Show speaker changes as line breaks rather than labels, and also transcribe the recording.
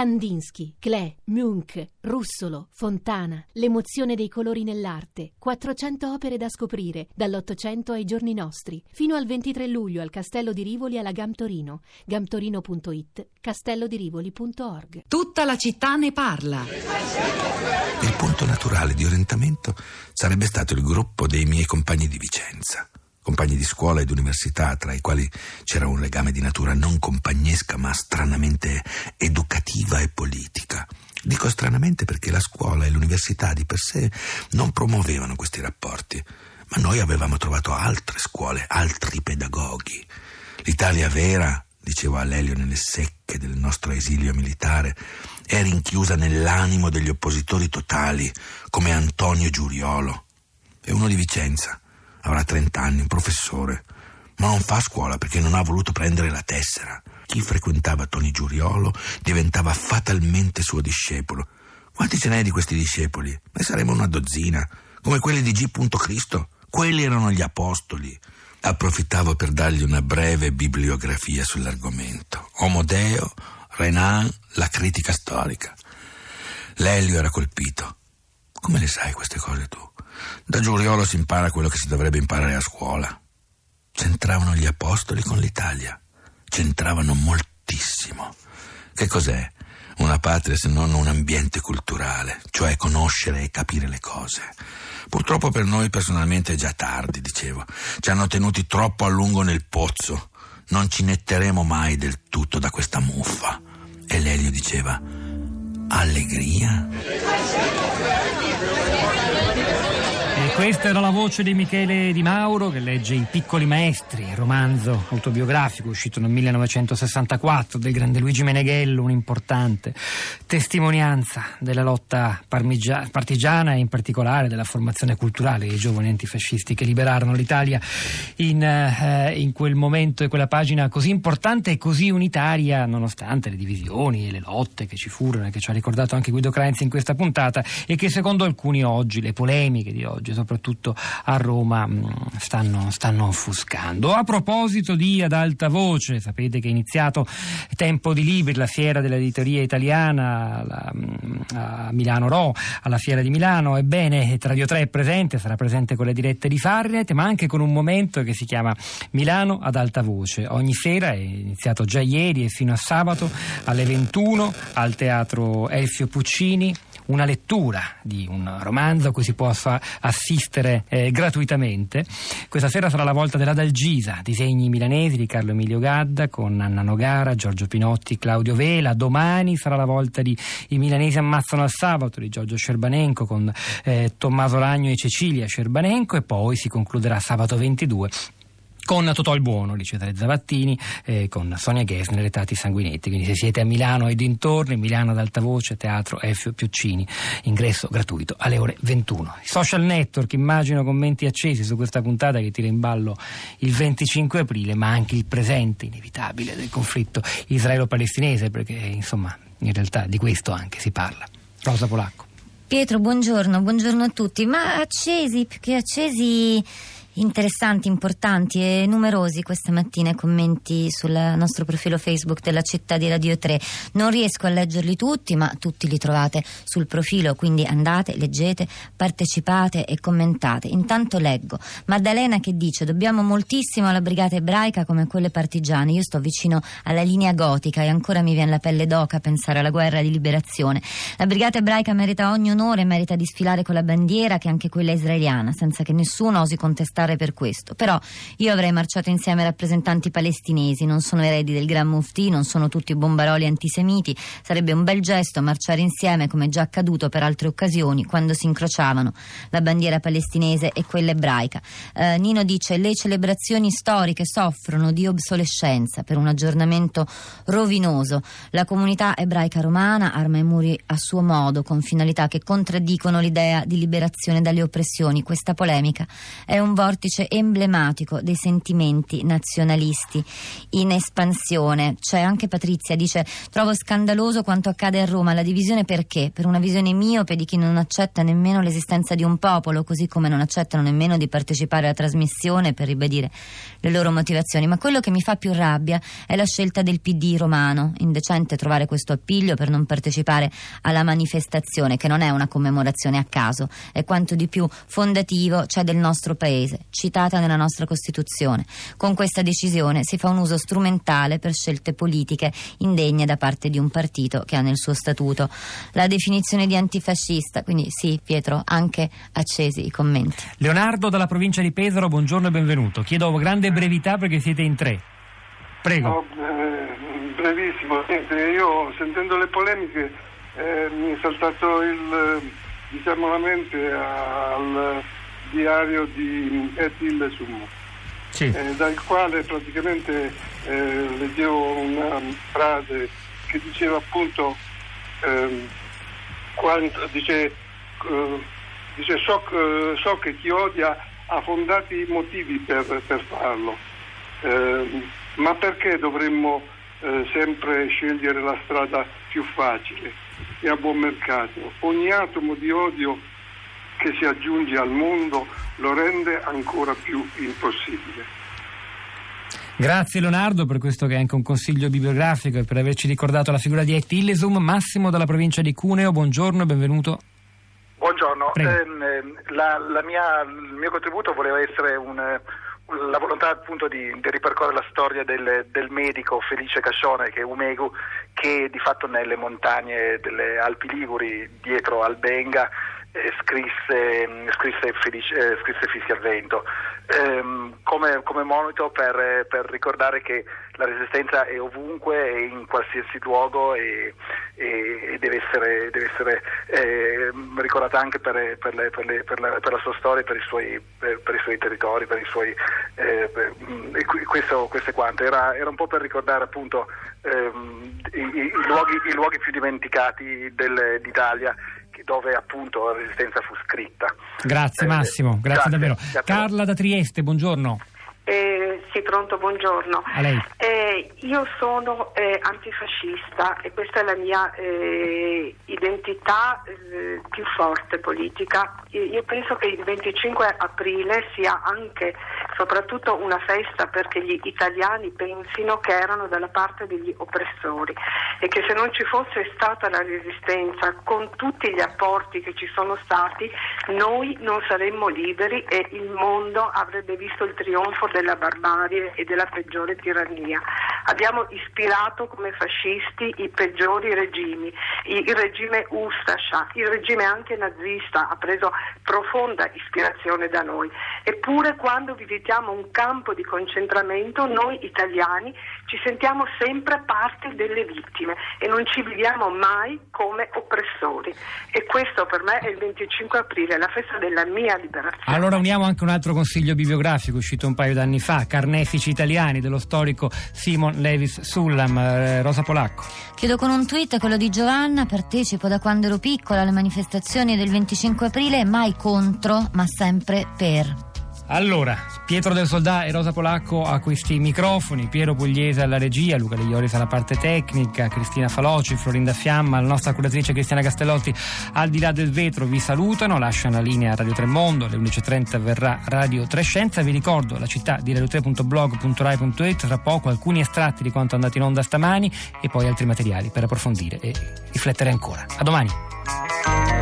Kandinsky, Klee, Munch, Russolo, Fontana, l'emozione dei colori nell'arte, 400 opere da scoprire, dall'Ottocento ai giorni nostri, fino al 23 luglio al Castello di Rivoli alla Gam Torino, gamtorino.it, castellodirivoli.org.
Tutta la città ne parla.
Il punto naturale di orientamento sarebbe stato il gruppo dei miei compagni di Vicenza compagni di scuola ed università, tra i quali c'era un legame di natura non compagnesca ma stranamente educativa e politica. Dico stranamente perché la scuola e l'università di per sé non promuovevano questi rapporti, ma noi avevamo trovato altre scuole, altri pedagoghi. L'Italia vera, dicevo a Lelio nelle secche del nostro esilio militare, è rinchiusa nell'animo degli oppositori totali, come Antonio Giuriolo. E uno di Vicenza, avrà 30 anni, un professore, ma non fa scuola perché non ha voluto prendere la tessera. Chi frequentava Tony Giuriolo diventava fatalmente suo discepolo. Quanti ce n'è di questi discepoli? Ne saremo una dozzina, come quelli di G. Cristo. Quelli erano gli apostoli. Approfittavo per dargli una breve bibliografia sull'argomento. Omodeo, Renan, la critica storica. Lelio era colpito. Come le sai queste cose tu? Da Giuriolo si impara quello che si dovrebbe imparare a scuola. C'entravano gli apostoli con l'Italia. C'entravano moltissimo. Che cos'è una patria se non un ambiente culturale, cioè conoscere e capire le cose? Purtroppo per noi personalmente è già tardi, dicevo. Ci hanno tenuti troppo a lungo nel pozzo. Non ci netteremo mai del tutto da questa muffa. E Lelio diceva: Allegria?
Questa era la voce di Michele Di Mauro che legge I piccoli maestri, romanzo autobiografico uscito nel 1964 del grande Luigi Meneghello, un'importante testimonianza della lotta partigiana e in particolare della formazione culturale dei giovani antifascisti che liberarono l'Italia in, eh, in quel momento e quella pagina così importante e così unitaria nonostante le divisioni e le lotte che ci furono e che ci ha ricordato anche Guido Crainzi in questa puntata e che secondo alcuni oggi, le polemiche di oggi, soprattutto a Roma, mm, stanno, stanno offuscando. A proposito di Ad Alta Voce, sapete che è iniziato Tempo di Libri, la fiera dell'editoria italiana la, mm, a Milano Ro, alla fiera di Milano. Ebbene, Radio 3 è presente, sarà presente con le dirette di Farnet, ma anche con un momento che si chiama Milano ad alta voce. Ogni sera è iniziato già ieri e fino a sabato alle 21 al Teatro Elfio Puccini una lettura di un romanzo a cui si possa assistere eh, gratuitamente. Questa sera sarà la volta della Dalgisa, disegni milanesi di Carlo Emilio Gadda con Anna Nogara, Giorgio Pinotti, Claudio Vela. Domani sarà la volta di I milanesi ammazzano al sabato di Giorgio Scerbanenco con eh, Tommaso Ragno e Cecilia Scerbanenco e poi si concluderà sabato 22 con Totò il Buono di Cesare Zavattini, eh, con Sonia Gessner e Tati Sanguinetti. Quindi se siete a Milano e dintorni, Milano ad alta voce, Teatro F. Piuccini, ingresso gratuito alle ore 21. I social network, immagino commenti accesi su questa puntata che tira in ballo il 25 aprile, ma anche il presente inevitabile del conflitto israelo-palestinese, perché insomma in realtà di questo anche si parla. Rosa Polacco.
Pietro, buongiorno, buongiorno a tutti. Ma accesi, più che accesi interessanti, importanti e numerosi questa mattina i commenti sul nostro profilo Facebook della città di Radio 3. Non riesco a leggerli tutti, ma tutti li trovate sul profilo, quindi andate, leggete, partecipate e commentate. Intanto leggo Maddalena che dice dobbiamo moltissimo alla brigata ebraica come quelle partigiane. Io sto vicino alla linea gotica e ancora mi viene la pelle d'oca pensare alla guerra di liberazione. La brigata ebraica merita ogni onore, merita di sfilare con la bandiera che è anche quella israeliana, senza che nessuno osi contestare protestare per questo. Però io avrei marciato insieme ai rappresentanti palestinesi, non sono eredi del Gran Mufti, non sono tutti bombaroli antisemiti. Sarebbe un bel gesto marciare insieme, come già accaduto per altre occasioni, quando si incrociavano la bandiera palestinese e quella ebraica. Eh, Nino dice: le celebrazioni storiche soffrono di obsolescenza per un aggiornamento rovinoso. La comunità ebraica romana arma i muri a suo modo, con finalità che contraddicono l'idea di liberazione dalle oppressioni. Questa polemica è un voto vortice emblematico dei sentimenti nazionalisti in espansione. C'è anche Patrizia, dice trovo scandaloso quanto accade a Roma, la divisione perché? Per una visione miope di chi non accetta nemmeno l'esistenza di un popolo, così come non accettano nemmeno di partecipare alla trasmissione per ribadire le loro motivazioni. Ma quello che mi fa più rabbia è la scelta del PD romano. Indecente trovare questo appiglio per non partecipare alla manifestazione, che non è una commemorazione a caso, è quanto di più fondativo c'è del nostro paese, citata nella nostra Costituzione. Con questa decisione si fa un uso strumentale per scelte politiche indegne da parte di un partito che ha nel suo statuto la definizione di antifascista. Quindi sì, Pietro, anche accesi i commenti.
Leonardo dalla provincia di Pesaro, buongiorno e benvenuto. Chiedo grande brevità perché siete in tre. Prego.
No, eh, brevissimo, Niente, io sentendo le polemiche eh, mi è saltato il, diciamo la mente al diario di Etil Summo,
Sì.
eh, dal quale praticamente eh, leggevo una frase che diceva appunto ehm, quanto, dice, eh, dice so, eh, so che chi odia ha fondati motivi per, per farlo, Ehm, ma perché dovremmo eh, sempre scegliere la strada più facile e a buon mercato? Ogni atomo di odio che si aggiunge al mondo lo rende ancora più impossibile.
Grazie Leonardo per questo che è anche un consiglio bibliografico e per averci ricordato la figura di Et Illesum. Massimo dalla provincia di Cuneo, buongiorno e benvenuto.
Buongiorno, ehm, la- la mia- il mio contributo voleva essere un, eh, la volontà appunto di, di ripercorrere la storia del, del medico Felice Cascione, che è Umegu, che di fatto nelle montagne delle Alpi Liguri, dietro Albenga, eh, scrisse, mh, scrisse, Felice, eh, scrisse Fischi al vento, ehm, come, come monito per, per ricordare che la resistenza è ovunque e in qualsiasi luogo e, e- deve essere, deve essere ehm, ricordata anche per, per le- le- la, per la sua storia, per i suoi, i suoi territori, i suoi, eh, qui- questo, questo è quanto. Era, era un po' per ricordare appunto ehm, i, i- luoghi, i luoghi più dimenticati del- d'Italia dove appunto la resistenza fu scritta.
Grazie
Eh,
Massimo, grazie,
grazie,
davvero.
grazie.
Carla da Trieste, buongiorno.
Eh, sì, pronto, buongiorno. Eh, io sono eh, antifascista e questa è la mia eh, identità eh, più forte politica. Io penso che il 25 aprile sia anche, soprattutto una festa perché gli italiani pensino che erano dalla parte degli oppressori e che se non ci fosse stata la resistenza con tutti gli apporti che ci sono stati, noi non saremmo liberi e il mondo avrebbe visto il trionfo della barbarie e della peggiore tirannia. Abbiamo ispirato come fascisti i peggiori regimi, il regime Ustascia, il regime anche nazista ha preso profonda ispirazione da noi. Eppure quando visitiamo un campo di concentramento noi italiani ci sentiamo sempre parte delle vittime e non ci viviamo mai come oppressori. E questo per me è il 25 aprile, la festa della mia liberazione.
Allora uniamo anche un altro consiglio bibliografico uscito un paio d'anni fa, Carnefici italiani dello storico Simon Levis Sullam, eh, Rosa Polacco.
Chiudo con un tweet, quello di Giovanna, partecipo da quando ero piccola alle manifestazioni del 25 aprile, mai contro, ma sempre per.
Allora, Pietro del Soldà e Rosa Polacco a questi microfoni, Piero Pugliese alla regia, Luca De Ioris alla parte tecnica, Cristina Faloci, Florinda Fiamma, la nostra curatrice Cristiana Castellotti al di là del vetro vi salutano, lasciano la linea a Radio Tremondo, alle 11.30 verrà Radio Trescenza, vi ricordo la città di radio3.blog.rai.it, tra poco alcuni estratti di quanto è andato in onda stamani e poi altri materiali per approfondire e riflettere ancora. A domani!